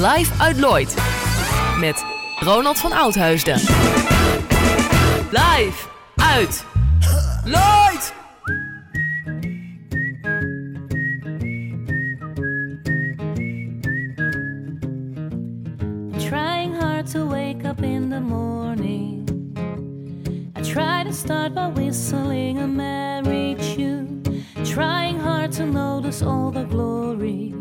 Live uit Lloyd. Met Ronald van Oudheusden. Live uit Lloyd! Trying hard to wake up in the morning. I try to start by whistling a merry tune. Trying hard to notice all the glory.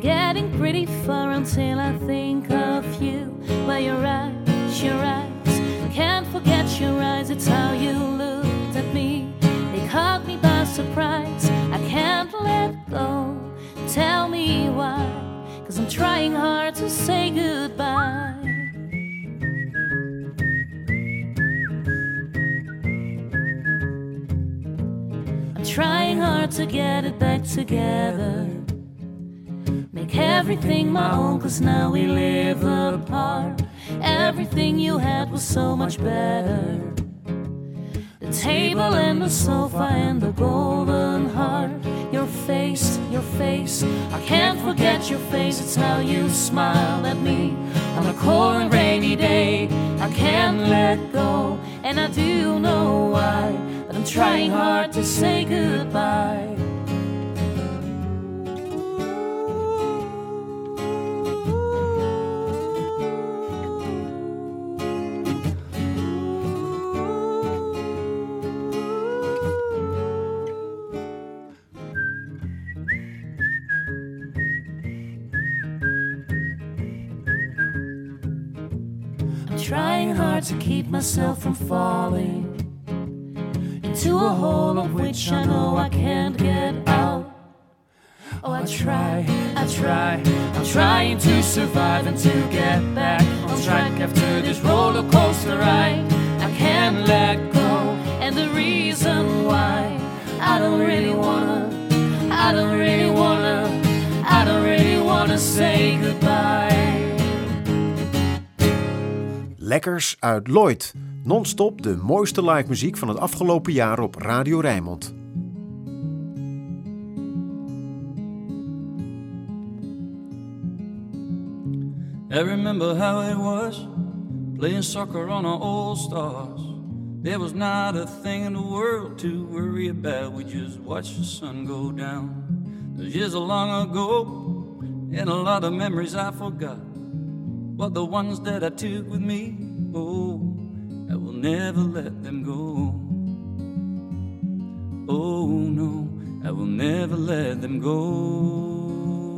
Getting pretty far until I think of you. Where your eyes, your eyes. I can't forget your eyes, it's how you looked at me. They caught me by surprise. I can't let go. Tell me why. Cause I'm trying hard to say goodbye. I'm trying hard to get it back together. Everything my own, cause now we live apart. Everything you had was so much better. The table and the sofa and the golden heart. Your face, your face. I can't forget your face. It's how you smiled at me on a cold and rainy day. I can't let go, and I do know why. But I'm trying hard to say goodbye. Trying hard to keep myself from falling into a hole of which I know I can't get out. Oh, I try, I try, I'm trying to survive and to get back on track after this roller coaster ride. I can't let go, and the reason why I don't really wanna, I don't really wanna, I don't really wanna say goodbye. Lekkers uit Lloyd. Non-stop de mooiste live muziek van het afgelopen jaar op Radio Rijnmond. I remember how it was playing soccer on our all stars. There was not a thing in the world to worry about. We just watched the sun go down. Those years are long ago, and a lot of memories I forgot. But the ones that I took with me, oh, I will never let them go. Oh no, I will never let them go.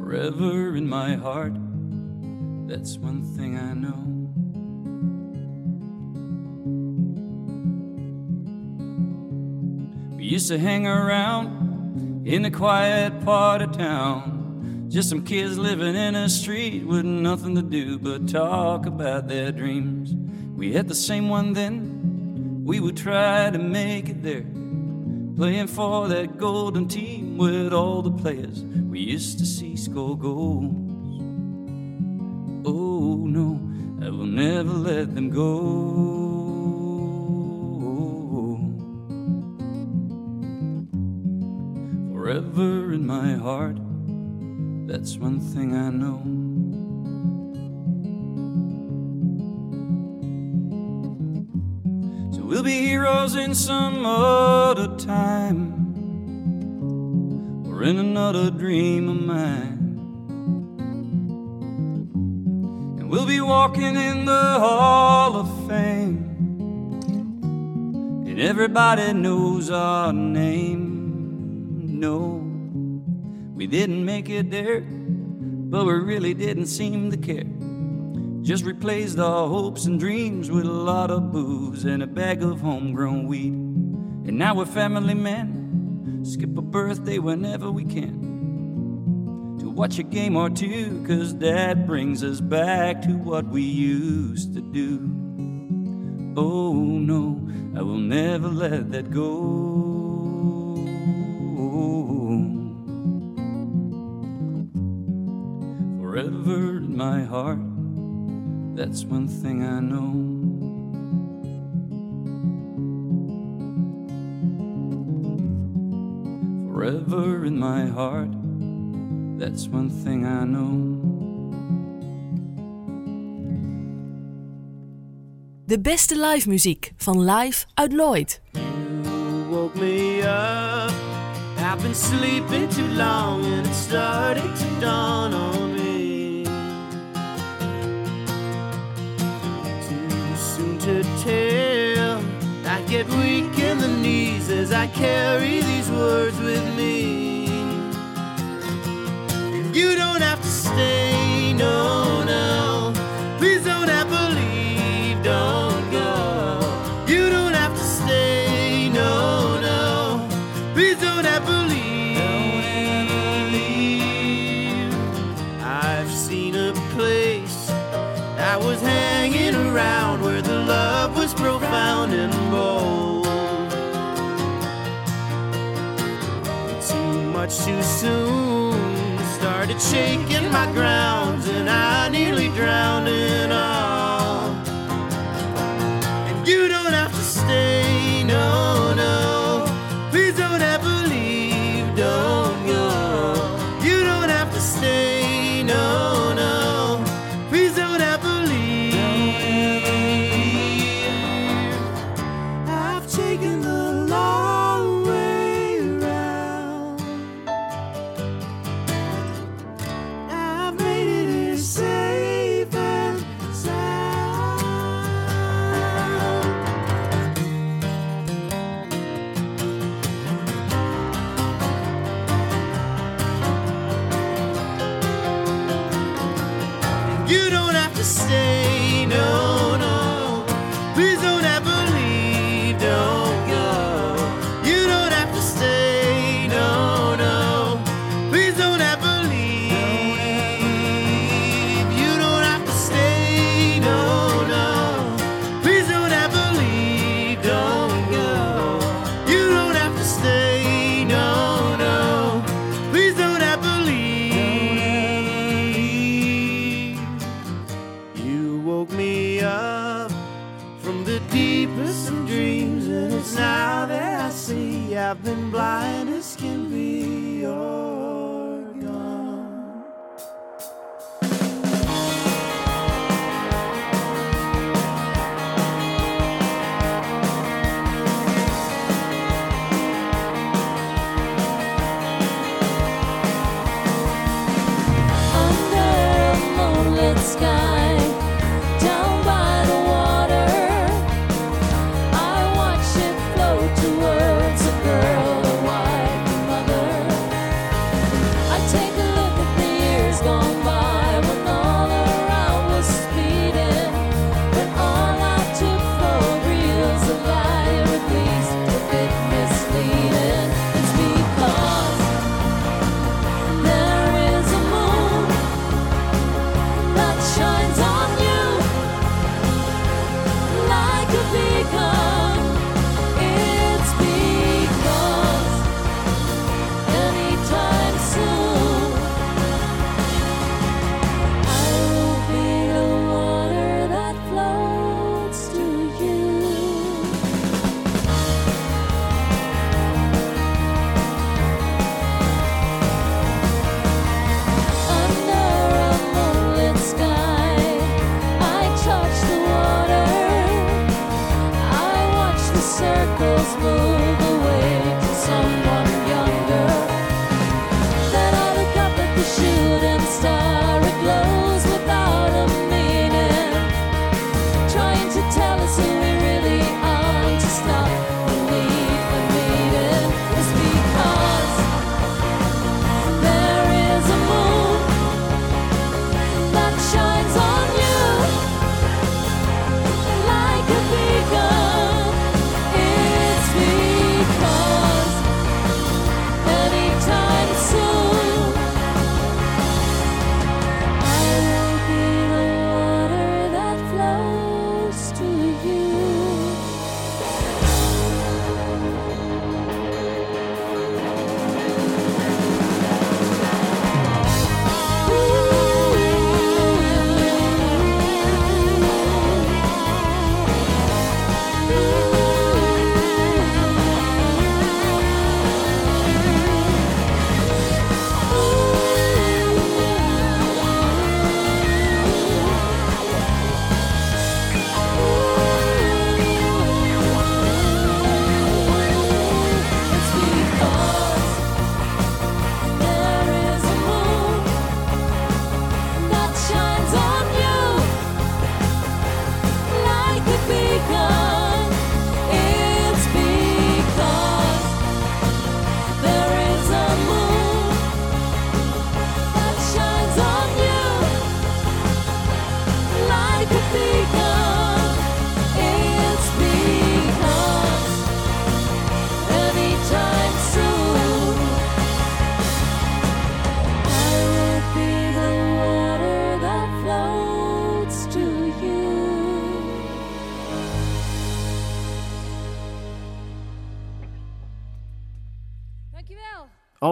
Forever in my heart, that's one thing I know. We used to hang around in the quiet part of town. Just some kids living in a street with nothing to do but talk about their dreams. We had the same one then, we would try to make it there. Playing for that golden team with all the players we used to see score goals. Oh no, I will never let them go. That's one thing I know. So we'll be heroes in some other time or in another dream of mine. And we'll be walking in the Hall of Fame. And everybody knows our name. No, we didn't make it there, but we really didn't seem to care. Just replaced our hopes and dreams with a lot of booze and a bag of homegrown weed. And now we're family men, skip a birthday whenever we can. To watch a game or two, cause that brings us back to what we used to do. Oh no, I will never let that go. my heart. That's one thing I know. Forever in my heart, that's one thing I know. De beste live muziek van Live uit Lloyd. You woke me up. I've been sleeping too long and it's starting to dawn on to tell. I get weak in the knees as I carry these words with me. You don't have my ground. blind.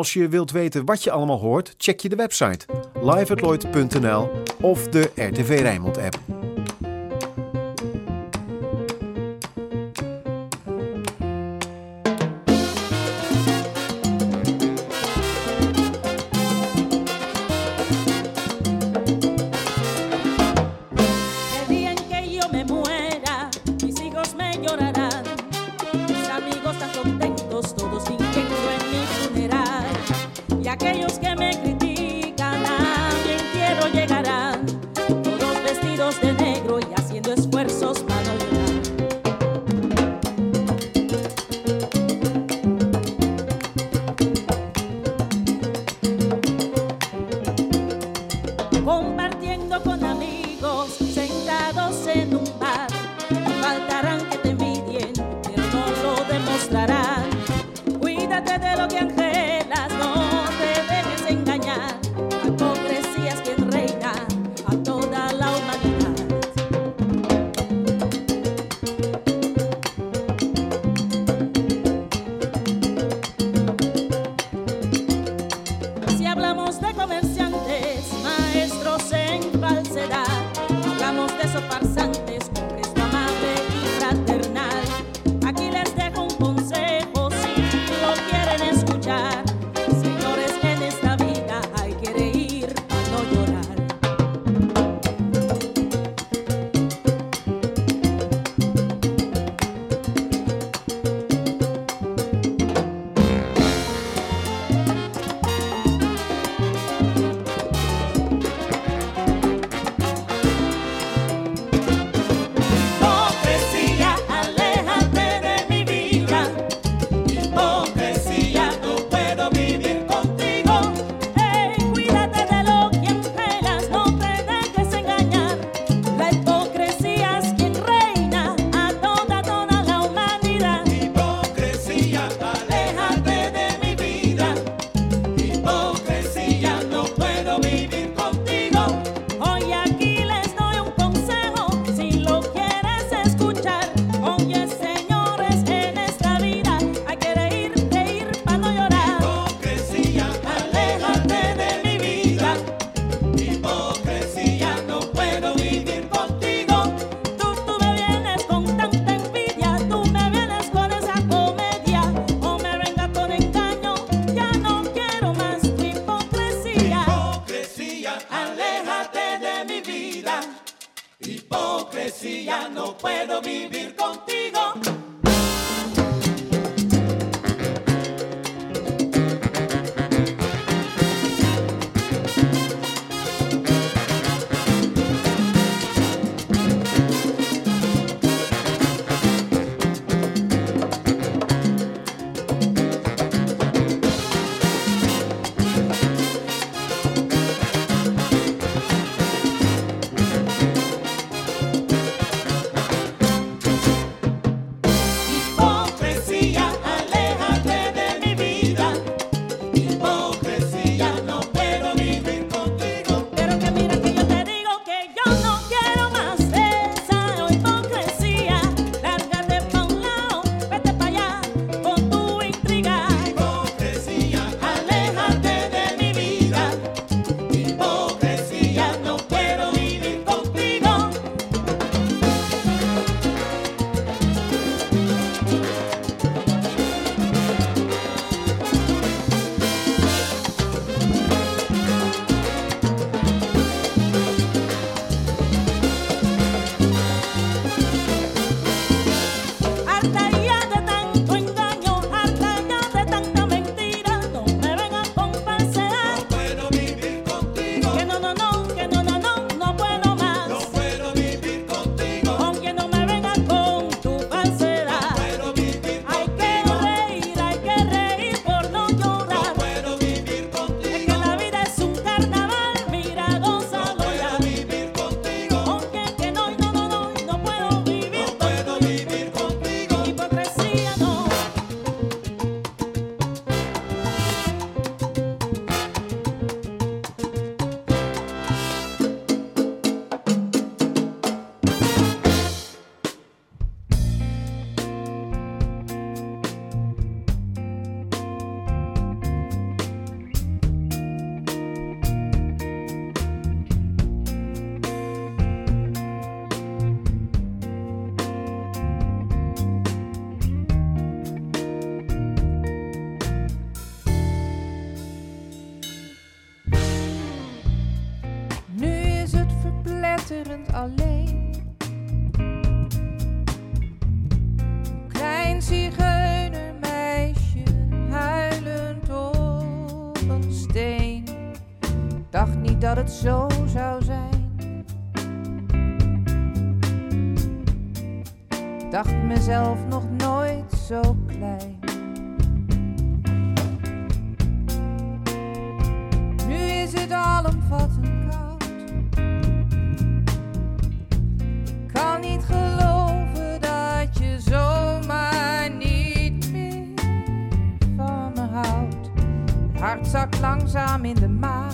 Als je wilt weten wat je allemaal hoort, check je de website liveatlooit.nl of de RTV Rijnmond app. Mezelf nog nooit zo klein. Nu is het alomvattend koud. Ik kan niet geloven dat je zomaar niet meer van me houdt. Het hart zakt langzaam in de maag.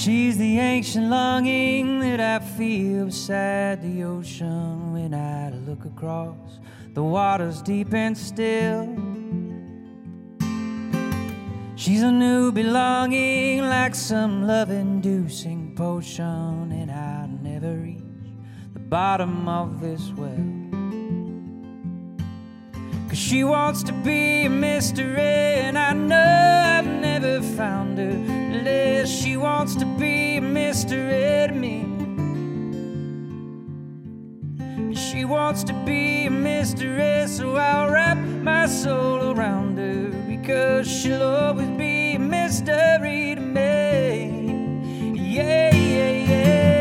She's the ancient longing that I feel beside the ocean when I look across. The water's deep and still. She's a new belonging, like some love inducing potion, and I never reach the bottom of this well. Cause she wants to be a mystery, and I know I've never found her. Unless she wants to be a mystery to me. She wants to be a mystery, so I'll wrap my soul around her because she'll always History to me. Yeah, yeah, yeah.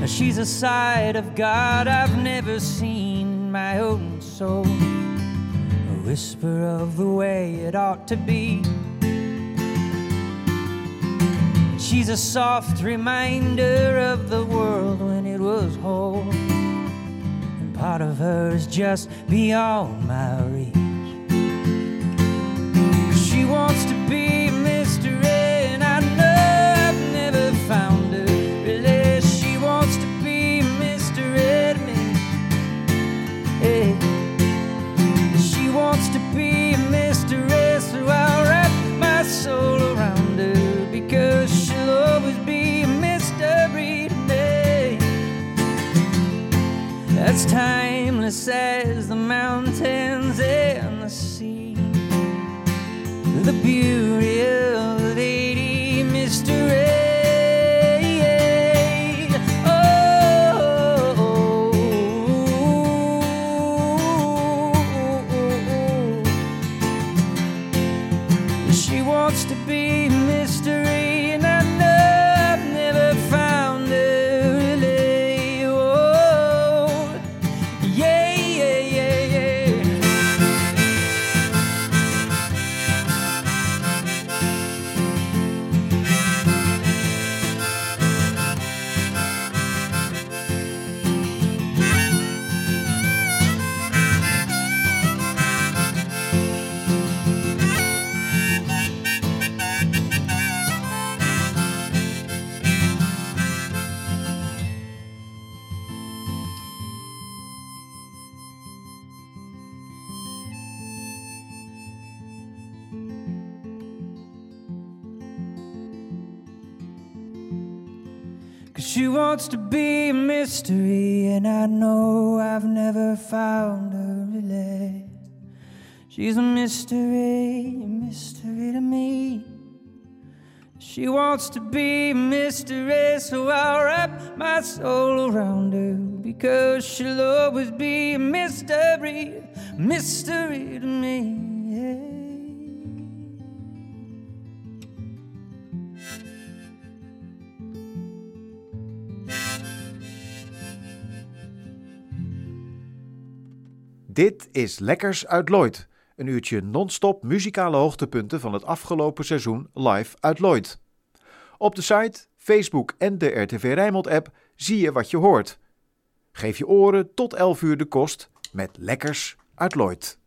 yeah. She's a side of God I've never seen, my own soul. A whisper of the way it ought to be She's a soft reminder of the world when it was whole. And part of her is just beyond my reach. She wants to be mystery, mystery, a mystery to me. She wants to be a mystery, so I'll wrap my soul around her because she'll always be a mystery, mystery to me. Dit is Lekkers uit Lloyd. Een uurtje non-stop muzikale hoogtepunten van het afgelopen seizoen live uit Lloyd. Op de site, Facebook en de RTV Rijnmond app zie je wat je hoort. Geef je oren tot 11 uur de kost met Lekkers uit Lloyd.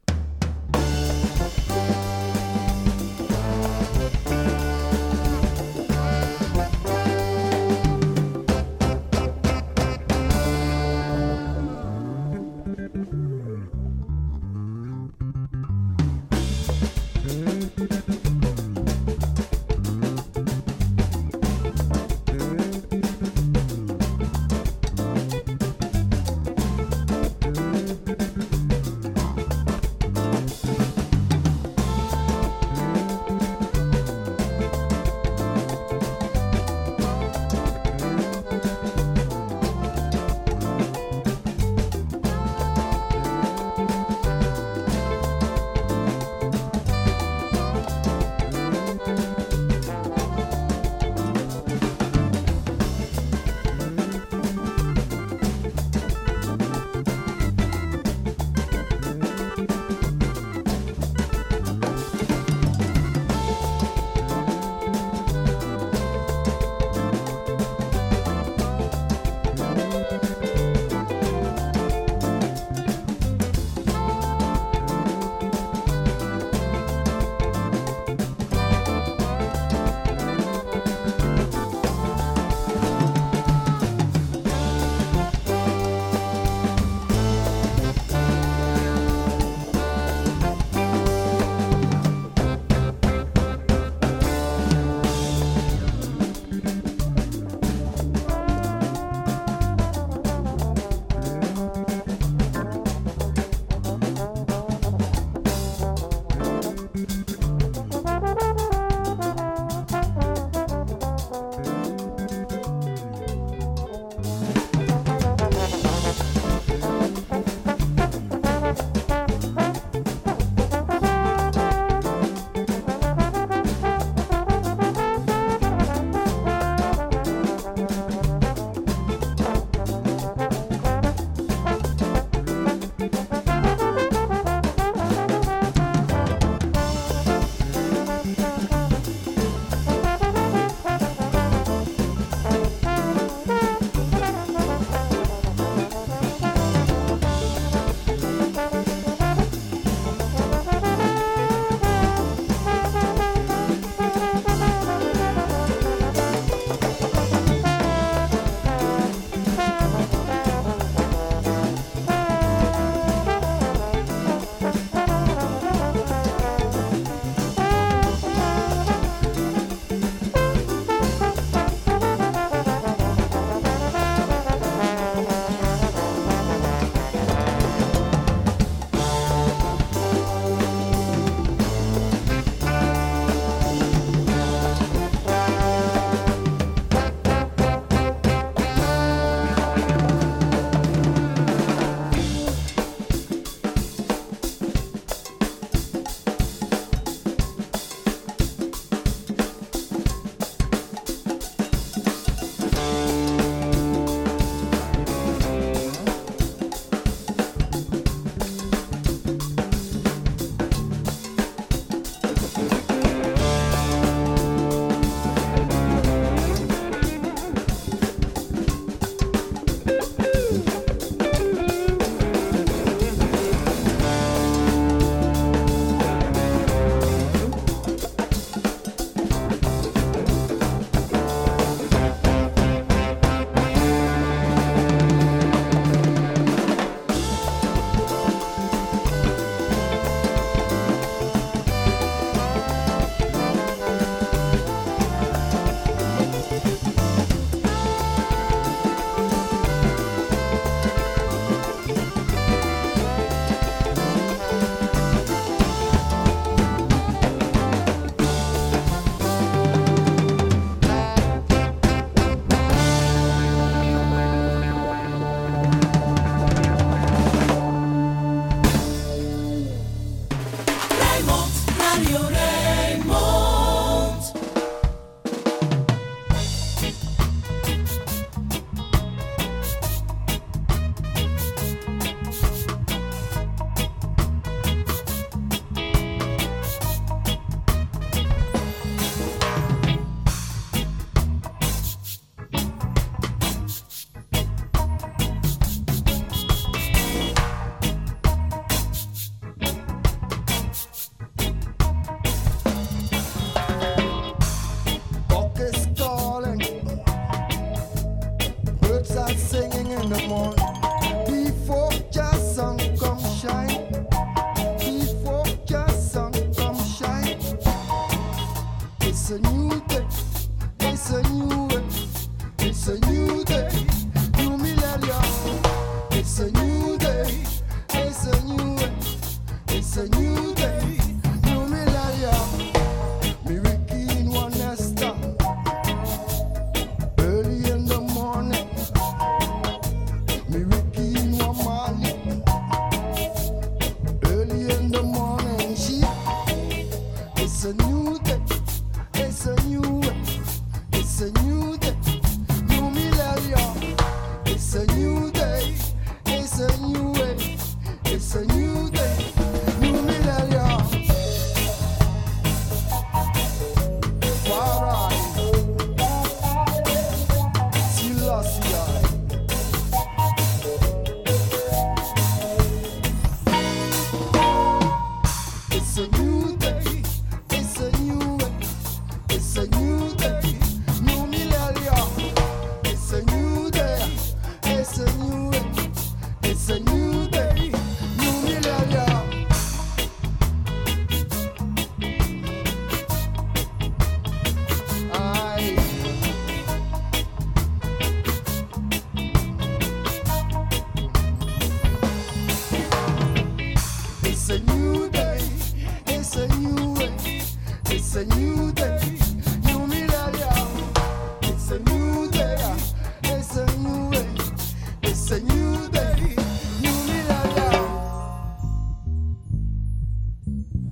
start singing in the morning.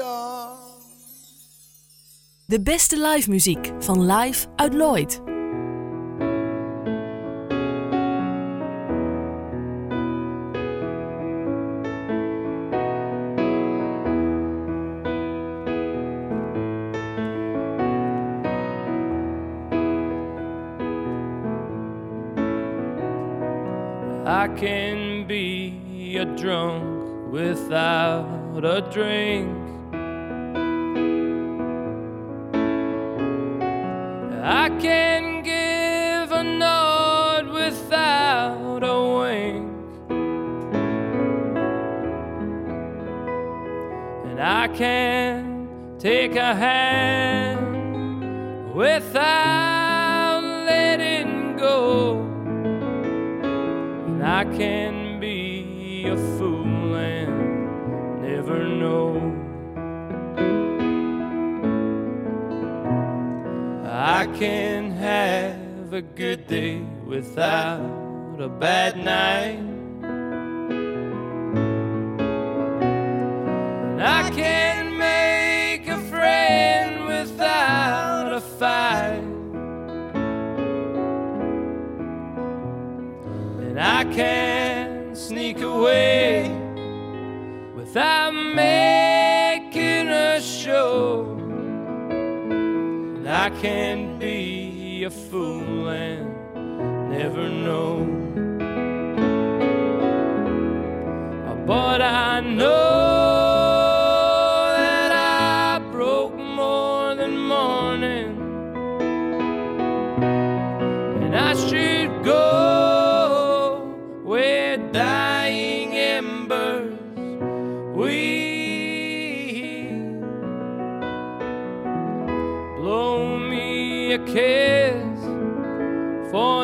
The De beste live muziek van Live uit Lloyd. I can be a drunk without a drink. Take a hand without letting go. And I can be a fool and never know. I can have a good day without a bad night. away without making a show. I can be a fool and never know. But I know.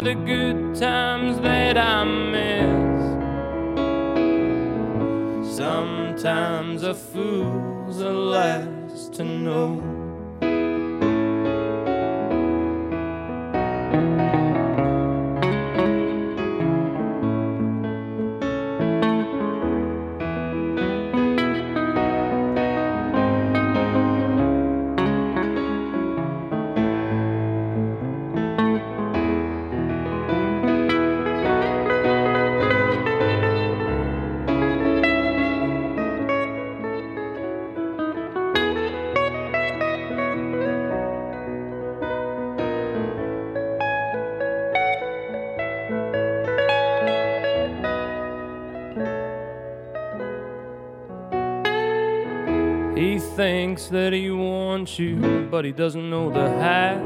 The good times that I miss. Sometimes a fool's the last to know. That he wants you, but he doesn't know the half.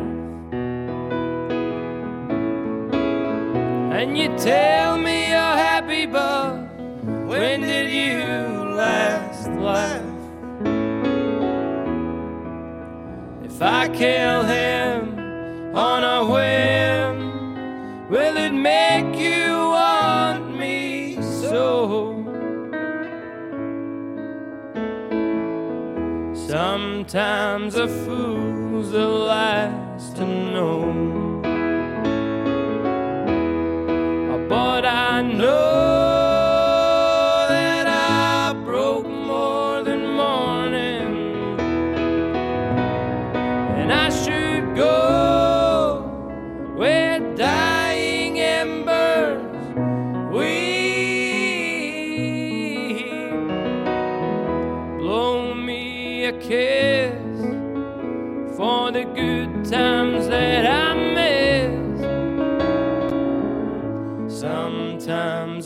And you tell me you're happy, but when did you last laugh? If I kill him Sometimes a fool's the last to know.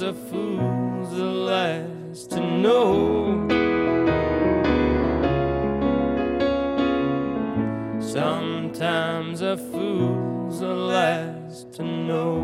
A fool's the last to know. Sometimes a fool's the last to know.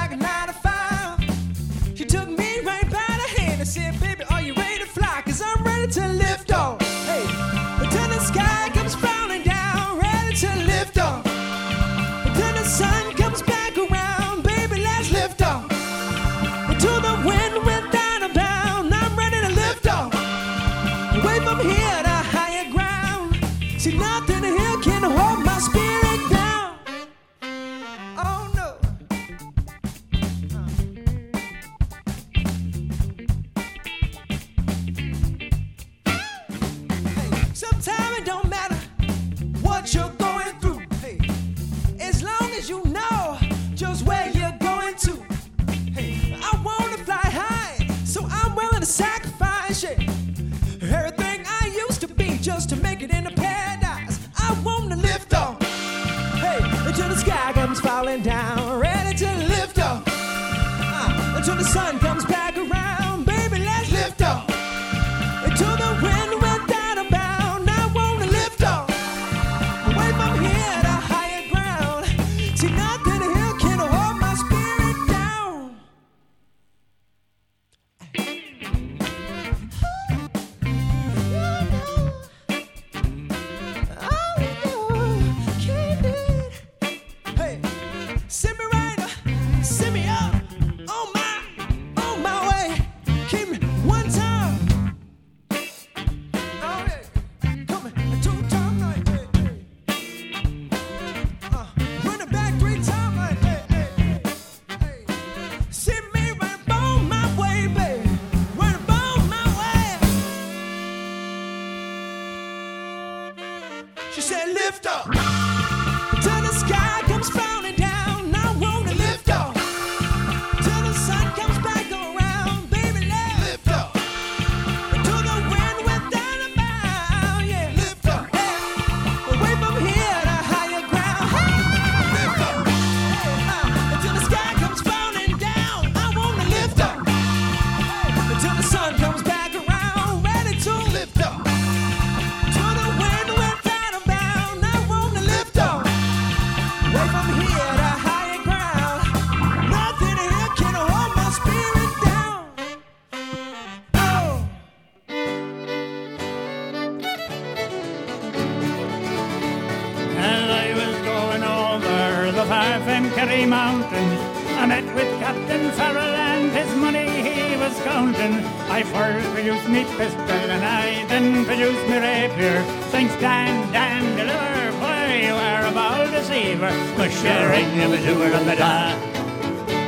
and I then produced my rapier. Saying stand, Dan, deliver, boy, you are a bold deceiver. Was sharing of a doer of the da.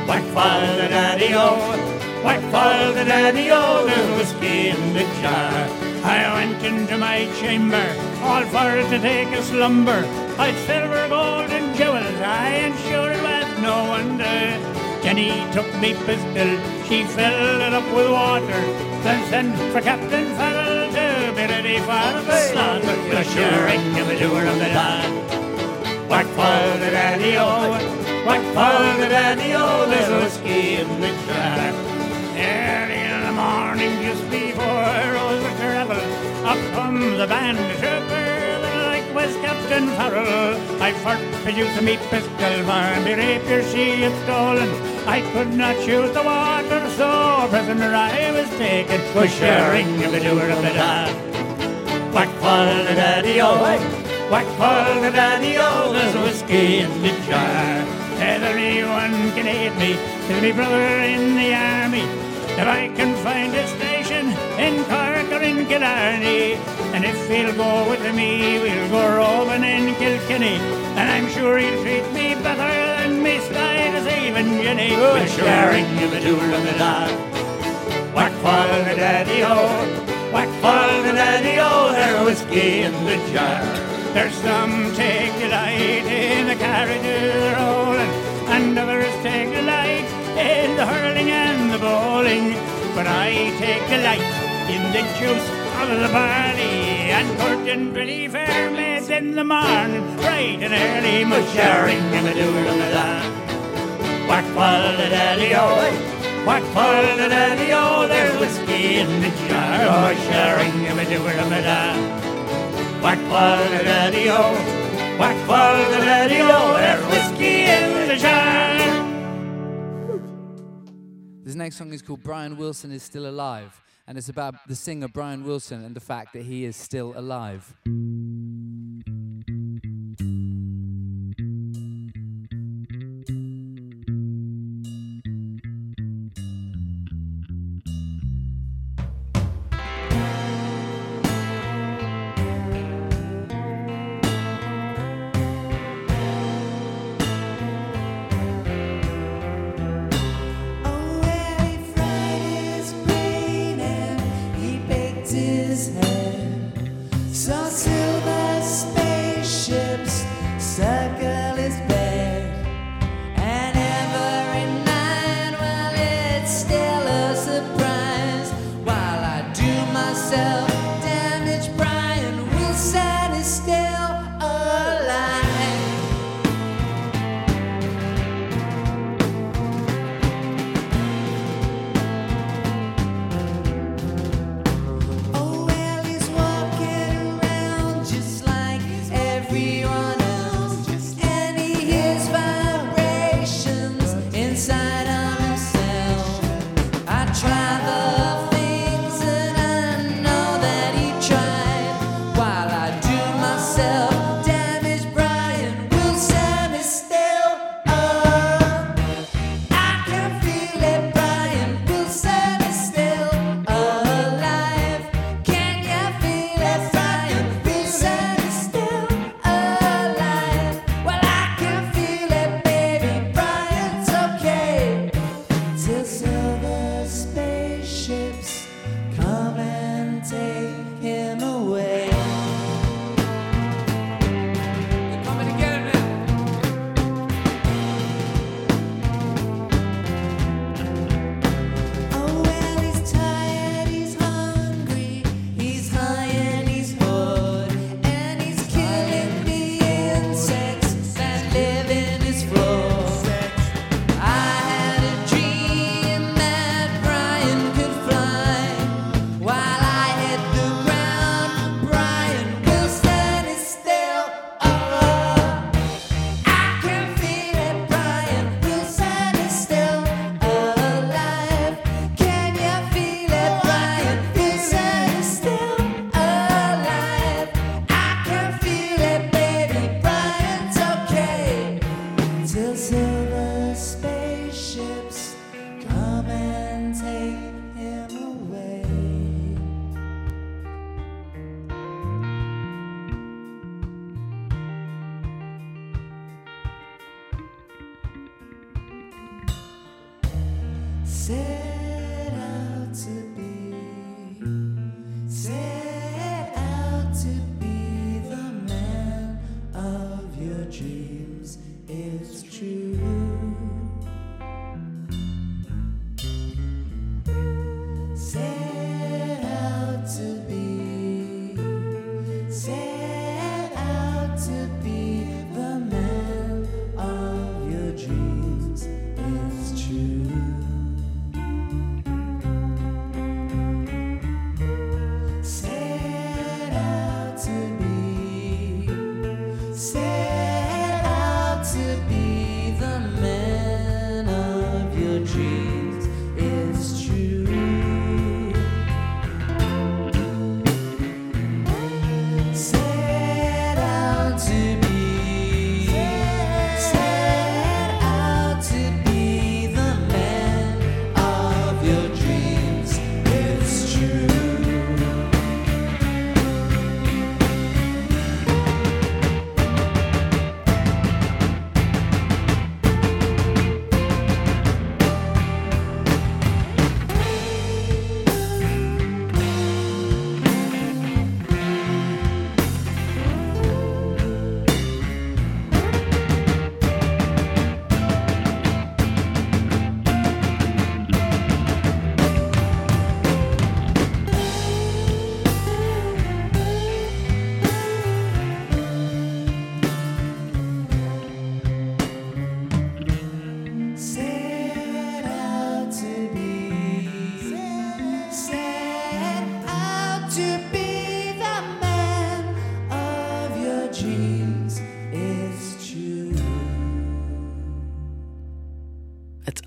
Whack fall the daddy-o, oh. whack fall the daddy-o, there's whiskey in the jar. I went into my chamber, all for to take a slumber. I'd silver, gold, and jewels, I it was no wonder. Jenny took me pistol, she filled it up with water, then sent for Captain Farrell to be ready for the slaughter. The sharing of the doer of the land. Whack fall the daddy-o, whack fall the daddy-o, there's whiskey in the jar. Early in the morning, just before rose the gravel, up comes the band trooper, the like was Captain Farrell. I first produced me pistol, for me rapier she had stolen. I could not shoot the water, so prisoner I was taken, was sharing of the doer of the dance. Whack fall the daddy-o, whack fall the daddy-o, there's whiskey in the jar. If anyone can aid me, to me brother in the army, if I can find a station in Cork or in Killarney, and if he'll go with me, we'll go roving in Kilkenny, and I'm sure he'll treat me better than me style screaming your name oh, sharing you the doodle of the dog. Whack fun and daddy o, whack fun and daddy oh, o, there's whiskey in the jar. There's some take delight in the carriages rolling, and others take delight in the hurling and the bowling. But I take delight in the juice of the barley and curtain pretty fair maids in the morning, bright and early, much sharing and the doodle of the dog. Waddle daddy o, what waddle daddy o, oh, there's whiskey in the jar, oh sharing him a doer a da. What waddle daddy o, oh. what waddle daddy o, oh, there's whiskey in the jar. This next song is called Brian Wilson is Still Alive, and it's about the singer Brian Wilson and the fact that he is still alive.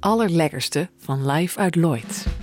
Allerlekkerste van Live uit Lloyd.